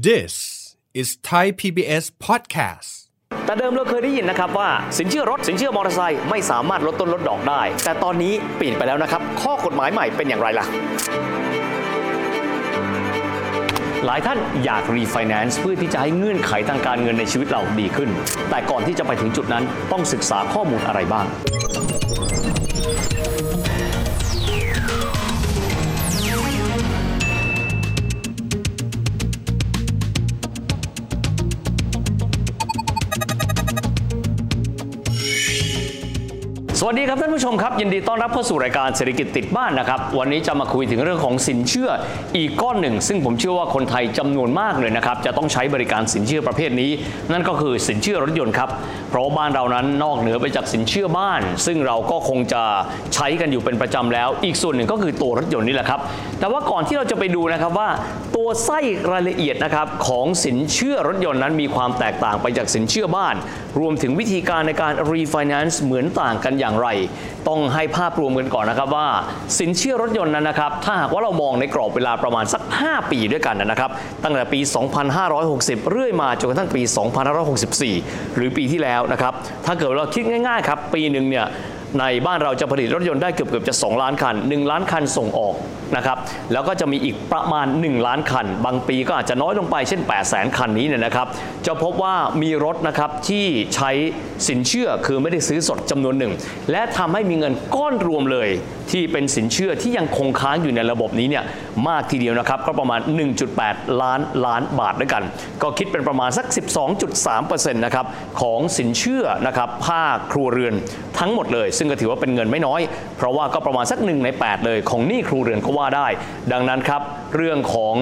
This is Thai PBS podcast. แต่เดิมเราเคยได้ยินนะครับว่าสินเชื่อรถสินเชื่อมอเตอร์ไซค์ไม่สามารถลดต้นลดดอกได้ แต่ตอนนี้เปลี่ยนไปแล้วนะครับ ข้อกฎหมายใหม่เป็นอย่างไรล่ะ หลายท่านอยากรีไฟแนนซ์เพื่อที่จะให้เงื่อนไขทางการเงินในชีวิตเราดีขึ้น แต่ก่อนที่จะไปถึงจุดนั้นต้องศึกษาข้อมูลอะไรบ้าง สวัสดีครับท่านผู้ชมครับยินดีต้อนรับเข้าสู่รายการเศรษฐกิจติดบ้านนะครับ วันนี้จะมาคุยถึงเรื่องของสินเชื่ออีกก้อนหนึ่ง ซึ่งผมเชื่อว่าคนไทยจำนวนมากเลยนะครับจะต้องใช้บริการสินเชื่อประเภทนี้ นั่นก็คือสินเชื่อรถยนต์ครับ เพราะบ้านเรานั้นนอกเหนือไปจากสินเชื่อบ้าน ซึ่งเราก็คงจะใช้กันอยู่เป็นประจำแล้ว อีกส่วนหนึ่งก็คือตัวรถยนต์นี่แหละครับ แต่ว่าก่อนที่เราจะไปดูนะครับว่า ตัวไส้รายละเอียดนะครับของสินเชื่อรถยนต์นั้นมีความแตกต่างไปจากสินเชื่อบ้าน รวมถึงวิธีการในการรีไฟแนนซ์เหมือนต่างกันอย่างไร ต้องให้ภาพรวมกันก่อนนะครับว่า สินเชื่อรถยนต์นั้นนะครับถ้าหากว่าเรามองในกรอบเวลาประมาณสัก 5 ปีด้วยกันนะครับ ตั้งแต่ปี 2560 เรื่อยมาจนกระทั่งปี 2564 หรือปีที่แล้วนะครับ ถ้าเกิดเราคิดง่ายๆครับ ปีหนึ่งเนี่ย ในบ้านเราจะผลิตรถยนต์ได้เกือบเกือบจะ 2 ล้านคัน 1 ล้านคันส่งออกนะครับแล้วก็จะมีอีกประมาณ 1 ล้านคัน บางปีก็อาจจะน้อยลงไปเช่น 8 0 0แสนคันนี้เนี่ยนะครับ จะพบว่ามีรถนะครับที่ใช้สินเชื่อคือไม่ได้ซื้อสดจำนวนหนึ่ง และทำให้มีเงินก้อนรวมเลย ที่เป็นสินเชื่อที่ยังคงค้างอยู่ในระบบนี้เนี่ยมากทีเดียวนะครับก็ประมาณ 1.8 ล้านล้านบาทด้วยกัน ก็คิดเป็นประมาณสัก 12.3%นะครับของสินเชื่อนะครับภาคครัวเรือนทั้งหมดเลยซึ่งก็ถือว่าเป็นเงินไม่น้อย เพราะว่าก็ประมาณสักหนึ่งใน 8 เลยของหนี้ครูเรือนก็ว่าได้ ดังนั้นครับ เรื่องของ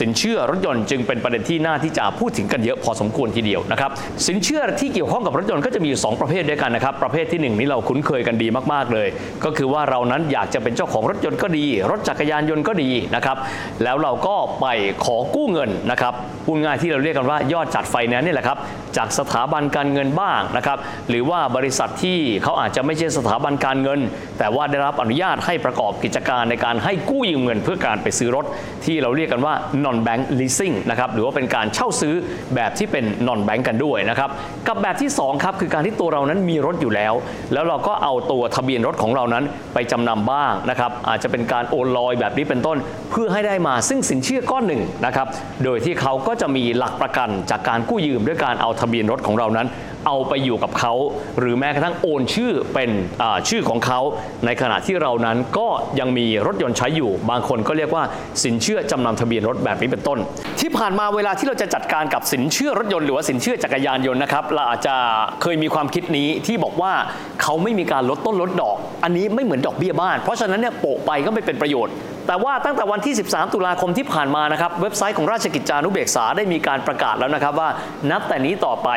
สินเชื่อรถยนต์จึงเป็นประเด็นที่น่าที่จะพูดถึงกันเยอะพอสมควรทีเดียวนะครับสินเชื่อที่เกี่ยวข้องกับรถยนต์ก็จะมีอยู่สองประเภทด้วยกันนะครับประเภทที่หนึ่งนี้เราคุ้นเคยกันดีมากๆเลย ก็คือว่าเรานั้นอยากจะเป็นเจ้าของรถยนต์ก็ดี รถจักรยานยนต์ก็ดีนะครับแล้วเราก็ไปขอกู้เงินนะครับพูดง่ายที่เราเรียกกันว่ายอดจัดไฟแนนซ์นี่แหละครับจากสถาบันการเงินบ้างนะครับหรือว่าบริษัทที่เขาอาจจะไม่ใช่สถาบันการเงิน แต่ว่าได้รับอนุญาตให้ประกอบกิจการในการให้กู้ยืมเงินเพื่อการไปซื้อรถที่เราเรียกกันว่า non bank leasing นะครับหรือว่าเป็นการเช่าซื้อแบบที่เป็น non bank กันด้วยนะครับกับแบบที่สองครับคือการที่ตัวเรานั้นมีรถอยู่แล้ว แล้วเราก็เอาตัวทะเบียนรถของเรานั้นไปจำนำบ้างนะครับอาจจะเป็นการโอนลอยแบบนี้เป็นต้น เพื่อให้ได้มาซึ่งสินเชื่อก้อนหนึ่งนะครับโดยที่เขาก็จะมีหลักประกันจากการกู้ยืมด้วยการเอาทะเบียนรถของเรานั้น เอาไปอยู่กับเขา หรือแม้กระทั่งโอนชื่อเป็นชื่อของเขา ในขณะที่เรานั้นก็ยังมีรถยนต์ใช้อยู่ บางคนก็เรียกว่าสินเชื่อจำนำทะเบียนรถแบบนี้เป็นต้น ที่ผ่านมาเวลาที่เราจะจัดการกับสินเชื่อรถยนต์หรือว่าสินเชื่อจักรยานยนต์นะครับเราอาจจะเคยมีความคิดนี้ที่บอกว่าเขาไม่มีการลดต้นลดดอก อันนี้ไม่เหมือนดอกเบี้ยบ้าน เพราะฉะนั้นเนี่ยโปะไปก็ไม่เป็นประโยชน์ แต่ว่าตั้งแต่วันที่ 13 ตุลาคมที่ผ่านมานะครับเว็บไซต์ของราชกิจจานุเบกษาได้มีการประกาศแล้วนะครับว่านับแต่นี้ต่อไป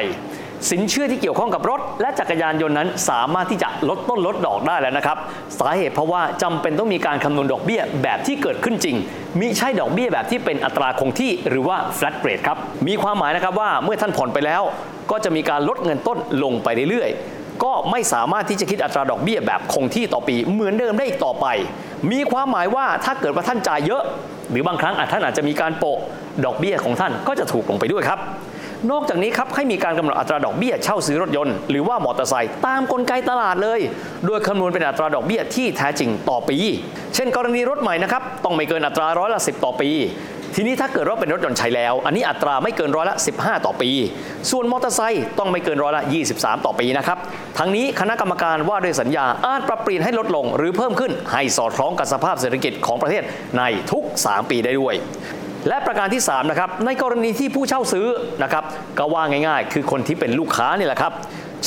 สินเชื่อที่เกี่ยวข้องกับรถ และจักรยานยนต์นั้น สามารถที่จะลดต้นลดดอกได้แล้วนะครับ สาเหตุเพราะว่าจำเป็นต้องมีการคำนวณดอกเบี้ยแบบที่เกิดขึ้นจริงมิใช่ดอกเบี้ยแบบที่เป็นอัตราคงที่หรือว่า flat rate ครับ มีความหมายนะครับว่าเมื่อท่านผ่อนไปแล้ว ก็จะมีการลดเงินต้นลงไปเรื่อยๆ ก็ไม่สามารถที่จะคิดอัตราดอกเบี้ยแบบคงที่ต่อปี เหมือนเดิมได้อีกต่อไป มีความหมายว่าถ้าเกิดว่าท่านจ่ายเยอะ หรือบางครั้งอาจท่านอาจจะมีการโปะดอกเบี้ยของท่านก็จะถูกลงไปด้วยครับ นอกจากนี้ครับให้มีการกำหนดอัตราดอกเบี้ยเช่าซื้อรถยนต์หรือว่ามอเตอร์ไซค์ตามกลไกตลาดเลย โดยคำนวณเป็นอัตราดอกเบี้ยที่แท้จริงต่อปี เช่น กรณีรถใหม่นะครับต้องไม่เกินอัตราร้อยละสิต่อปีทีนี้ถ้าเกิดว่าเป็นรถยนต์ใช้แล้ว อันนี้อัตราไม่เกินร้อยละ 15 ต่อปี ส่วนมอเตอร์ไซค์ต้องไม่เกินร้อยละ 23 ต่อปีนะครับ ทั้งนี้คณะกรรมการว่าด้วยสัญญาอาจปรับเปลี่ยนให้ลดลง หรือเพิ่มขึ้นให้สอดคล้องกับสภาพเศรษฐกิจของประเทศในทุก 3 ปีได้ด้วย และประการที่3นะครับในกรณีที่ผู้เช่าซื้อนะครับก็ว่าง่าย ๆ คือคนที่เป็นลูกค้านี่แหละครับ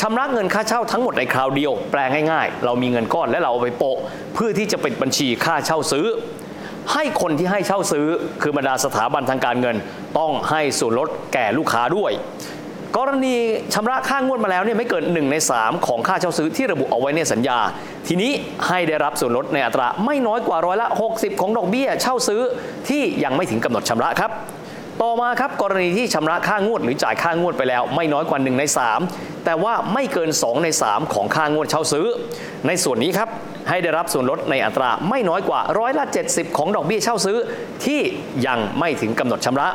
ชำระเงินค่าเช่าทั้งหมดในคราวเดียว แปลง่ายๆ เรามีเงินก้อนและเราเอาไปโปะ เพื่อที่จะเป็นบัญชีค่าเช่าซื้อ ให้คนที่ให้เช่าซื้อ คือบรรดาสถาบันทางการเงิน ต้องให้ส่วนลดแก่ลูกค้าด้วย กรณีชำระค่างวดมาแล้วเนี่ยไม่เกิน 1 ใน 3 ของค่าเช่าซื้อที่ระบุเอาไว้ในสัญญา ทีนี้ให้ได้รับส่วนลดในอัตราไม่น้อยกว่าร้อยละ 60 ของดอกเบี้ยเช่าซื้อที่ยังไม่ถึงกำหนดชำระครับ ต่อมาครับกรณีที่ชำระค่างวดหรือจ่ายค่างวดไปแล้ว ไม่น้อยกว่า 1 ใน 3 แต่ว่าไม่เกิน 2 ใน 3 ของค่างวดเช่าซื้อ ในส่วนนี้ครับให้ได้รับส่วนลดในอัตราไม่น้อยกว่าร้อยละ 70 ของดอกเบี้ยเช่าซื้อ ที่ยังไม่ถึงกำหนดชำระ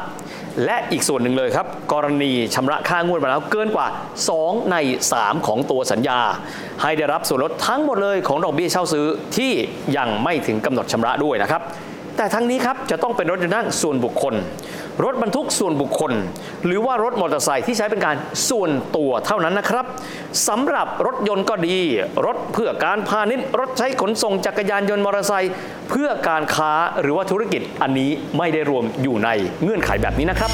และอีกส่วนหนึ่งเลยครับ กรณีชำระค่างวดมาแล้วเกินกว่า 2 ใน 3 ของตัวสัญญา ให้ได้รับส่วนลดทั้งหมดเลยของดอกเบี้ยเช่าซื้อที่ยังไม่ถึงกำหนดชำระด้วยนะครับแต่ทั้งนี้ครับจะต้องเป็นรถยนต์นั่งส่วนบุคคล รถบรรทุกส่วนบุคคล หรือว่ารถมอเตอร์ไซค์ที่ใช้เป็นการส่วนตัวเท่านั้นนะครับสำหรับรถยนต์ก็ดี รถเพื่อการพาณิชย์รถใช้ขนส่งจักรยานยนต์มอเตอร์ไซค์เพื่อการค้าหรือว่าธุรกิจอันนี้ไม่ได้รวมอยู่ในเงื่อนไขแบบนี้นะครับ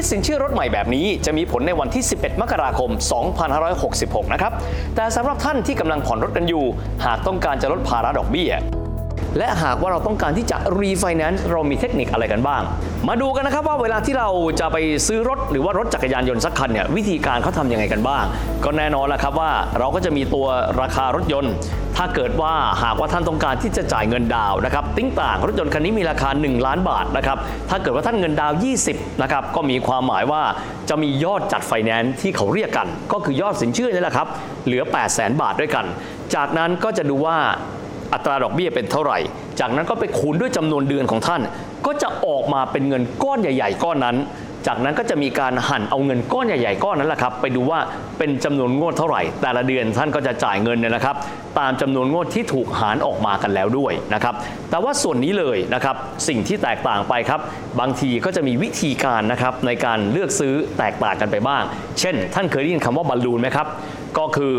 คิดสินเชื่อรถใหม่แบบนี้จะมีผลในวันที่ 11 มกราคม 2566 นะครับ แต่สำหรับท่านที่กำลังผ่อนรถกันอยู่ หากต้องการจะลดภาระดอกเบี้ย และหากว่าเราต้องการที่จะรีไฟแนนซ์เรามีเทคนิคอะไรกันบ้าง มาดูกันนะครับว่าเวลาที่เราจะไปซื้อรถหรือว่ารถจักรยานยนต์สักคันเนี่ยวิธีการเขาทำยังไงกันบ้าง ก็แน่นอนแหละครับว่าเราก็จะมีตัวราคารถยนต์ ถ้าเกิดว่าหากว่าท่านต้องการที่จะจ่ายเงินดาวนะครับติ้งต่างรถยนต์คันนี้มีราคา 1 ล้านบาทนะครับถ้าเกิดว่าท่านเงินดาว 20นะครับก็มีความหมายว่าจะมียอดจัดไฟแนนซ์ที่เขาเรียกกัน ก็คือยอดสินเชื่อนี่แหละครับเหลือ 8 0 0 0 0 0 บาทด้วยกัน จากนั้นก็จะดูว่า อัตราดอกเบี้ยเป็นเท่าไหร่ จากนั้นก็ไปคูณด้วยจำนวนเดือนของท่าน ก็จะออกมาเป็นเงินก้อนใหญ่ ๆ ก้อนนั้น จากนั้นก็จะมีการหั่นเอาเงินก้อนใหญ่ๆ ก้อนนั้นแหละครับ ไปดูว่าเป็นจำนวนงวดเท่าไหร่ แต่ละเดือนท่านก็จะจ่ายเงินเนี่ยนะครับ ตามจำนวนงวดที่ถูกหารออกมากันแล้วด้วยนะครับ แต่ว่าส่วนนี้เลยนะครับสิ่งที่แตกต่างไปครับ บางทีก็จะมีวิธีการนะครับในการเลือกซื้อแตกต่างกันไปบ้าง เช่น ท่านเคยได้ยินคำว่าบอลลูนไหมครับ ก็คือ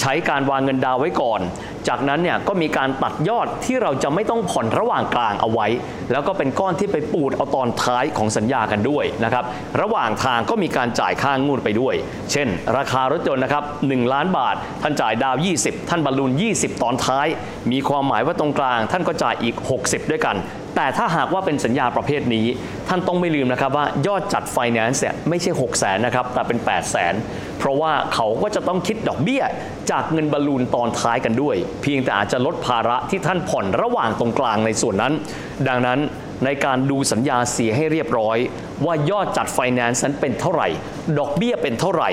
ใช้การวางเงินดาวไว้ก่อน จากนั้นเนี่ยก็มีการตัดยอดที่เราจะไม่ต้องผ่อนระหว่างกลางเอาไว้ แล้วก็เป็นก้อนที่ไปปูดเอาตอนท้ายของสัญญากันด้วยนะครับ ระหว่างทางก็มีการจ่ายค่างวดไปด้วย เช่น ราคารถยนต์นะครับ1ล้านบาท ท่านจ่ายดาว 20 ท่านบรรลุน 20 ตอนท้าย มีความหมายว่าตรงกลาง ท่านก็จ่ายอีก 60 ด้วยกัน แต่ถ้าหากว่าเป็นสัญญาประเภทนี้ ท่านต้องไม่ลืมนะครับว่ายอดจัดไฟแนนซ์เนี่ยไม่ใช่ 6 0 0 0 0นะครับ แต่เป็น 8 0 0 0 0 0เพราะว่าเขาก็จะต้องคิดดอกเบี้ย จากเงินบอลลูนตอนท้ายกันด้วย เพียงแต่อาจจะลดภาระที่ท่านผ่อนระหว่างตรงกลางในส่วนนั้น ดังนั้นในการดูสัญญาเสียให้เรียบร้อย ว่ายอดจัดไฟแนนซ์นั้นเป็นเท่าไหร่ ดอกเบี้ยเป็นเท่าไหร่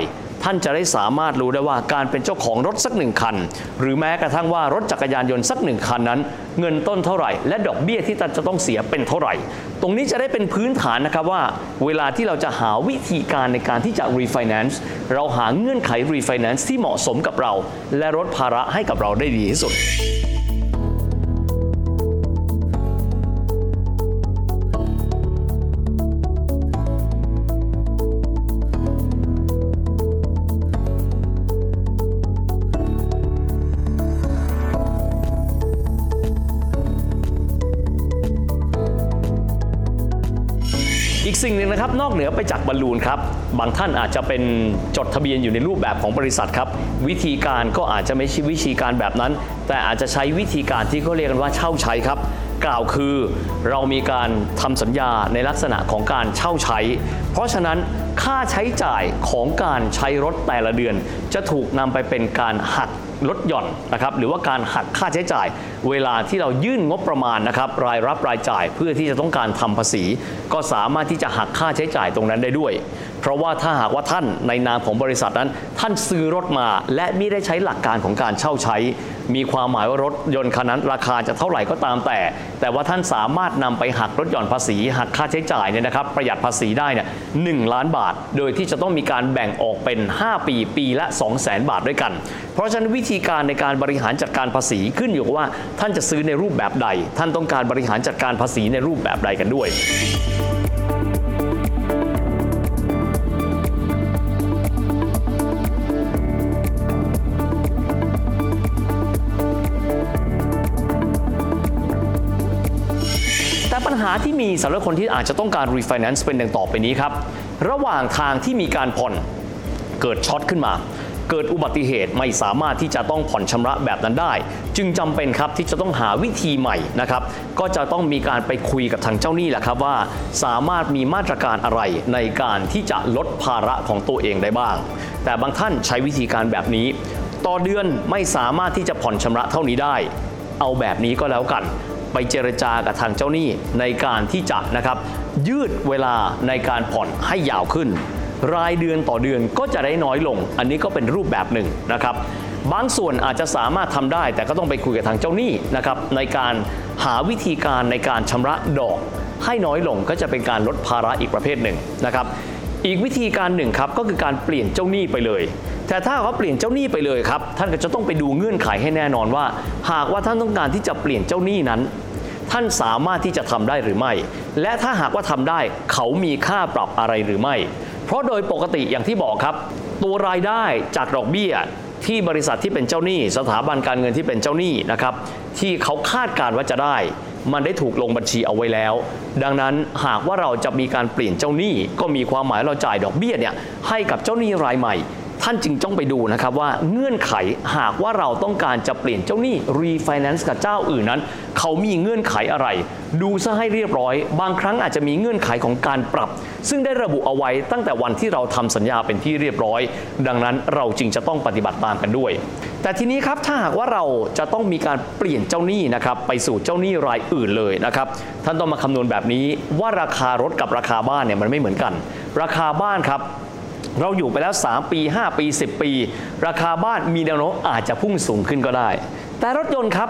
ท่านจะได้สามารถรู้ได้ว่าการเป็นเจ้าของรถสักหนึ่งคัน หรือแม้กระทั่งว่ารถจักรยานยนต์สักหนึ่งคันนั้น เงินต้นเท่าไหร่ และดอกเบี้ยที่ท่านจะต้องเสียเป็นเท่าไหร่ ตรงนี้จะได้เป็นพื้นฐานนะครับว่า เวลาที่เราจะหาวิธีการในการที่จะ refinance เราหาเงื่อนไข refinance ที่เหมาะสมกับเรา และลดภาระให้กับเราได้ดีที่สุด สิ่งหนึ่งนะครับนอกเหนือไปจากบอลลูนครับ บางท่านอาจจะเป็นจดทะเบียนอยู่ในรูปแบบของบริษัทครับ วิธีการก็อาจจะไม่ใช่วิธีการแบบนั้น แต่อาจจะใช้วิธีการที่เขาเรียกกันว่าเช่าใช้ครับ กล่าวคือเรามีการทำสัญญาในลักษณะของการเช่าใช้ เพราะฉะนั้นค่าใช้จ่ายของการใช้รถแต่ละเดือน จะถูกนำไปเป็นการหัก ลดหย่อนนะครับหรือว่าการหักค่าใช้จ่าย เวลาที่เรายื่นงบประมาณนะครับรายรับรายจ่ายเพื่อที่จะต้องการทำภาษี ก็สามารถที่จะหักค่าใช้จ่ายตรงนั้นได้ด้วย เพราะว่าถ้าหากว่าท่านในนามของบริษัทนั้น ท่านซื้อรถมา และไม่ได้ใช้หลักการของการเช่าใช้ มีความหมายว่ารถยนต์คันนั้น ราคาจะเท่าไหร่ก็ตามแต่ แต่ว่าท่านสามารถนำไปหักลดหย่อนภาษีหักค่าใช้จ่ายเนี่ยนะครับ ประหยัดภาษีได้เนี่ยหนึ่งล้านบาท โดยที่จะต้องมีการแบ่งออกเป็น 5 ปีปีละ 2 0 0 0 0 0บาทด้วยกัน เพราะฉะนั้นวิธีการในการบริหารจัดการภาษีขึ้นอยู่กับว่า ท่านจะซื้อในรูปแบบใด ท่านต้องการบริหารจัดการภาษีในรูปแบบใดกันด้วย ญหาที่มีสำหรับคนที่อาจจะต้องการ refinance เป็นดังต่อไปนี้ครับ ระหว่างทางที่มีการผ่อนเกิดช็อตขึ้นมา เกิดอุบัติเหตุไม่สามารถที่จะต้องผ่อนชำระแบบนั้นได้ จึงจำเป็นครับที่จะต้องหาวิธีใหม่นะครับ ก็จะต้องมีการไปคุยกับทางเจ้าหนี้แหละครับว่า สามารถมีมาตรการอะไรในการที่จะลดภาระของตัวเองได้บ้าง แต่บางท่านใช้วิธีการแบบนี้ ต่อเดือนไม่สามารถที่จะผ่อนชำระเท่านี้ได้ เอาแบบนี้ก็แล้วกัน ไปเจรจากับทางเจ้าหนี้ในการที่จะนะครับยืดเวลาในการผ่อนให้ยาวขึ้น รายเดือนต่อเดือนก็จะได้น้อยลง อันนี้ก็เป็นรูปแบบหนึ่งนะครับบางส่วนอาจจะสามารถทำได้ แต่ก็ต้องไปคุยกับทางเจ้าหนี้นะครับในการหาวิธีการในการชำระดอก ให้น้อยลงก็จะเป็นการลดภาระอีกประเภทหนึ่งนะครับอีกวิธีการหนึ่งครับก็คือการเปลี่ยนเจ้าหนี้ไปเลย แต่ถ้าเขาเปลี่ยนเจ้าหนี้ไปเลยครับ ท่านก็จะต้องไปดูเงื่อนไขให้แน่นอนว่า หากว่าท่านต้องการที่จะเปลี่ยนเจ้าหนี้นั้น ท่านสามารถที่จะทำได้หรือไม่ และถ้าหากว่าทำได้เขามีค่าปรับอะไรหรือไม่ เพราะโดยปกติอย่างที่บอกครับ ตัวรายได้จากดอกเบี้ยที่บริษัทที่เป็นเจ้าหนี้ สถาบันการเงินที่เป็นเจ้าหนี้นะครับ ที่เขาคาดการณ์ว่าจะได้ มันได้ถูกลงบัญชีเอาไว้แล้ว ดังนั้นหากว่าเราจะมีการเปลี่ยนเจ้าหนี้ ก็มีความหมายเราจ่ายดอกเบี้ยเนี่ยให้กับเจ้าหนี้รายใหม่ ท่านจึงต้องไปดูนะครับว่าเงื่อนไขหากว่าเราต้องการจะเปลี่ยนเจ้าหนี้รีไฟแนนซ์กับเจ้าอื่นนั้น เขามีเงื่อนไขอะไร ดูซะให้เรียบร้อย บางครั้งอาจจะมีเงื่อนไขของการปรับ ซึ่งได้ระบุเอาไว้ตั้งแต่วันที่เราทำสัญญาเป็นที่เรียบร้อย ดังนั้นเราจึงจะต้องปฏิบัติตามกันด้วย แต่ทีนี้ครับถ้าหากว่าเราจะต้องมีการเปลี่ยนเจ้าหนี้นะครับไปสู่เจ้าหนี้รายอื่นเลยนะครับท่านต้องมาคำนวณแบบนี้ว่าราคารถกับราคาบ้านเนี่ยมันไม่เหมือนกัน ราคาบ้านครับ เราอยู่ไปแล้ว 3 ปี 5 ปี 10 ปี ราคาบ้านมีแนวโน้มอาจจะพุ่งสูงขึ้นก็ได้ แต่รถยนต์ครับ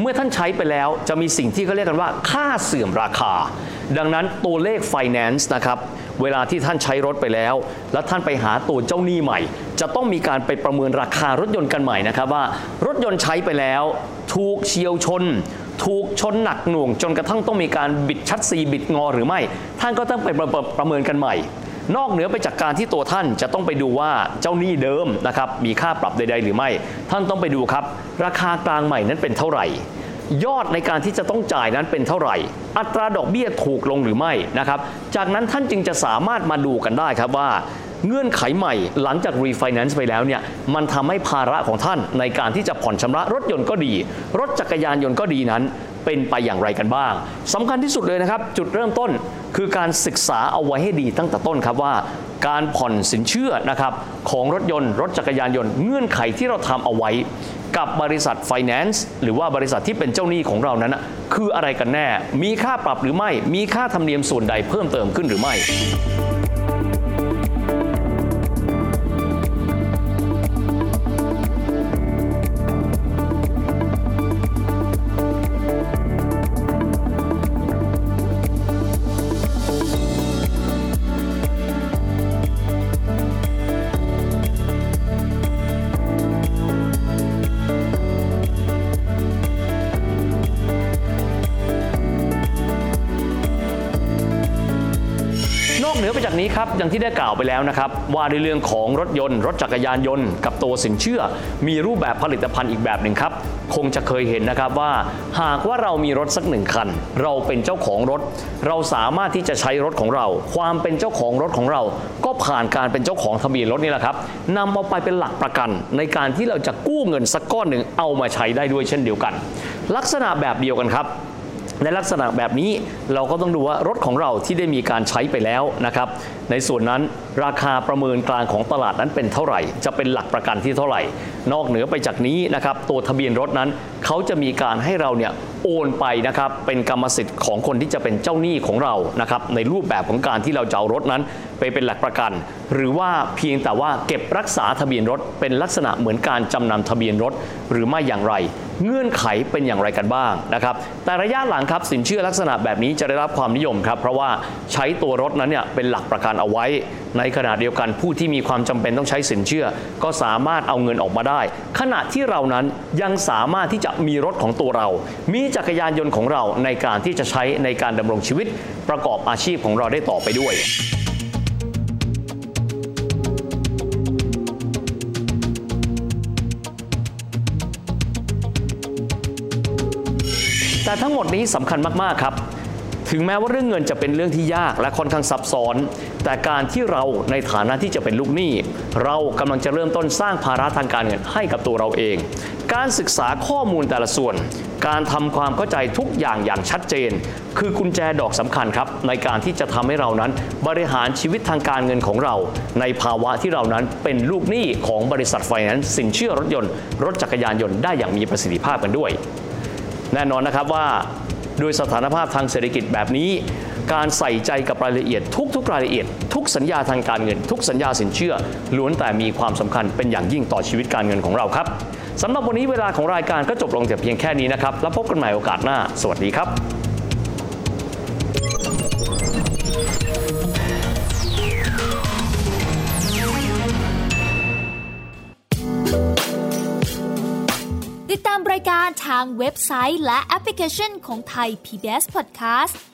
เมื่อท่านใช้ไปแล้วจะมีสิ่งที่เขาเรียกกันว่า ค่าเสื่อมราคา ดังนั้นตัวเลข finance นะครับเวลาที่ท่านใช้รถไปแล้ว แล้วท่านไปหาตัวเจ้าหนี้ใหม่ จะต้องมีการไปประเมินราคารถยนต์กันใหม่นะครับว่ารถยนต์ใช้ไปแล้ว ถูกเฉียวชน ถูกชนหนักหน่วง จนกระทั่งต้องมีการบิดชัดซีบิดงอหรือไม่ ท่านก็ต้องไปประประประเมินกันใหม่ นอกเหนือไปจากการที่ตัวท่านจะต้องไปดูว่าเจ้าหนี้เดิมนะครับมีค่าปรับใด ๆ หรือไม่ ท่านต้องไปดูครับ ราคากลางใหม่นั้นเป็นเท่าไหร่ ยอดในการที่จะต้องจ่ายนั้นเป็นเท่าไหร่ อัตราดอกเบี้ยถูกลงหรือไม่นะครับจากนั้นท่านจึงจะสามารถมาดูกันได้ครับว่าเงื่อนไขใหม่หลังจากรีไฟแนนซ์ไปแล้วเนี่ยมันทำให้ภาระของท่านในการที่จะผ่อนชำระรถยนต์ก็ดี รถจักรยานยนต์ก็ดีนั้น เป็นไปอย่างไรกันบ้างสำคัญที่สุดเลยนะครับ จุดเริ่มต้นคือการศึกษาเอาไว้ให้ดีตั้งแต่ต้นครับว่าการผ่อนสินเชื่อนะครับของรถยนต์ รถจักรยานยนต์เงื่อนไขที่เราทำเอาไว้ กับบริษัทไฟแนนซ์หรือว่าบริษัทที่เป็นเจ้าหนี้ของเรานั้น คืออะไรกันแน่ มีค่าปรับหรือไม่ มีค่าธรรมเนียมส่วนใดเพิ่มเติมขึ้นหรือไม่ ไปจากนี้ครับอย่างที่ได้กล่าวไปแล้วนะครับว่าในเรื่องของรถยนต์ รถจักรยานยนต์ กับตัวสินเชื่อ มีรูปแบบผลิตภัณฑ์อีกแบบหนึ่งครับ คงจะเคยเห็นนะครับว่า หากว่าเรามีรถสักหนึ่งคัน เราเป็นเจ้าของรถ เราสามารถที่จะใช้รถของเรา ความเป็นเจ้าของรถของเรา ก็ผ่านการเป็นเจ้าของทะเบียนรถนี่แหละครับนำเอาไปเป็นหลักประกัน ในการที่เราจะกู้เงินสักก้อนหนึ่งเอามาใช้ได้ด้วยเช่นเดียวกัน ลักษณะแบบเดียวกันครับ ในลักษณะแบบนี้เราก็ต้องดูว่ารถของเราที่ได้มีการใช้ไปแล้วนะครับ ในส่วนนั้น ราคาประเมินกลางของตลาดนั้นเป็นเท่าไหร่ จะเป็นหลักประกันที่เท่าไหร่ นอกเหนือไปจากนี้นะครับตัวทะเบียนรถนั้นเขาจะมีการให้เราเนี่ยโอนไปนะครับเป็นกรรมสิทธิ์ของคนที่จะเป็นเจ้าหนี้ของเรานะครับในรูปแบบของการที่เราจะเอารถนั้น ไปเป็นหลักประกัน หรือว่าเพียงแต่ว่าเก็บรักษาทะเบียนรถ เป็นลักษณะเหมือนการจำนำทะเบียนรถหรือไม่อย่างไร เงื่อนไขเป็นอย่างไรกันบ้างนะครับแต่ระยะหลังครับสินเชื่อลักษณะแบบนี้จะได้รับความนิยมครับเพราะว่าใช้ตัวรถนั้นเนี่ยเป็นหลักประกันเอาไว้ ในขณะเดียวกันผู้ที่มีความจำเป็นต้องใช้สินเชื่อ ก็สามารถเอาเงินออกมาได้ ขณะที่เรานั้นยังสามารถที่จะมีรถของตัวเรา มีจักรยานยนต์ของเราในการที่จะใช้ในการดำรงชีวิต ประกอบอาชีพของเราได้ต่อไปด้วยแต่ทั้งหมดนี้สำคัญมาก ๆ ครับ ถึงแม้ว่าเรื่องเงินจะเป็นเรื่องที่ยากและค่อนข้างซับซ้อน แต่การที่เราในฐานะที่จะเป็นลูกหนี้ เรากำลังจะเริ่มต้นสร้างภาระทางการเงินให้กับตัวเราเอง การศึกษาข้อมูลแต่ละส่วน การทำความเข้าใจทุกอย่างอย่างชัดเจน คือกุญแจดอกสำคัญครับ ในการที่จะทำให้เรานั้น บริหารชีวิตทางการเงินของเรา ในภาวะที่เรานั้นเป็นลูกหนี้ของบริษัทไฟแนนซ์สินเชื่อรถยนต์ รถจักรยานยนต์ได้อย่างมีประสิทธิภาพกันด้วย แน่นอนนะครับว่าด้วยสถานภาพทางเศรษฐกิจแบบนี้ การใส่ใจกับรายละเอียด ทุกๆ รายละเอียด ทุกสัญญาทางการเงิน ทุกสัญญาสินเชื่อ ล้วนแต่มีความสำคัญเป็นอย่างยิ่งต่อชีวิตการเงินของเราครับสำหรับวันนี้เวลาของรายการก็จบลงแต่เพียงแค่นี้นะครับ แล้วพบกันใหม่โอกาสหน้า สวัสดีครับติดตามรายการทางเว็บไซต์และแอปพลิเคชันของไทย PBS Podcast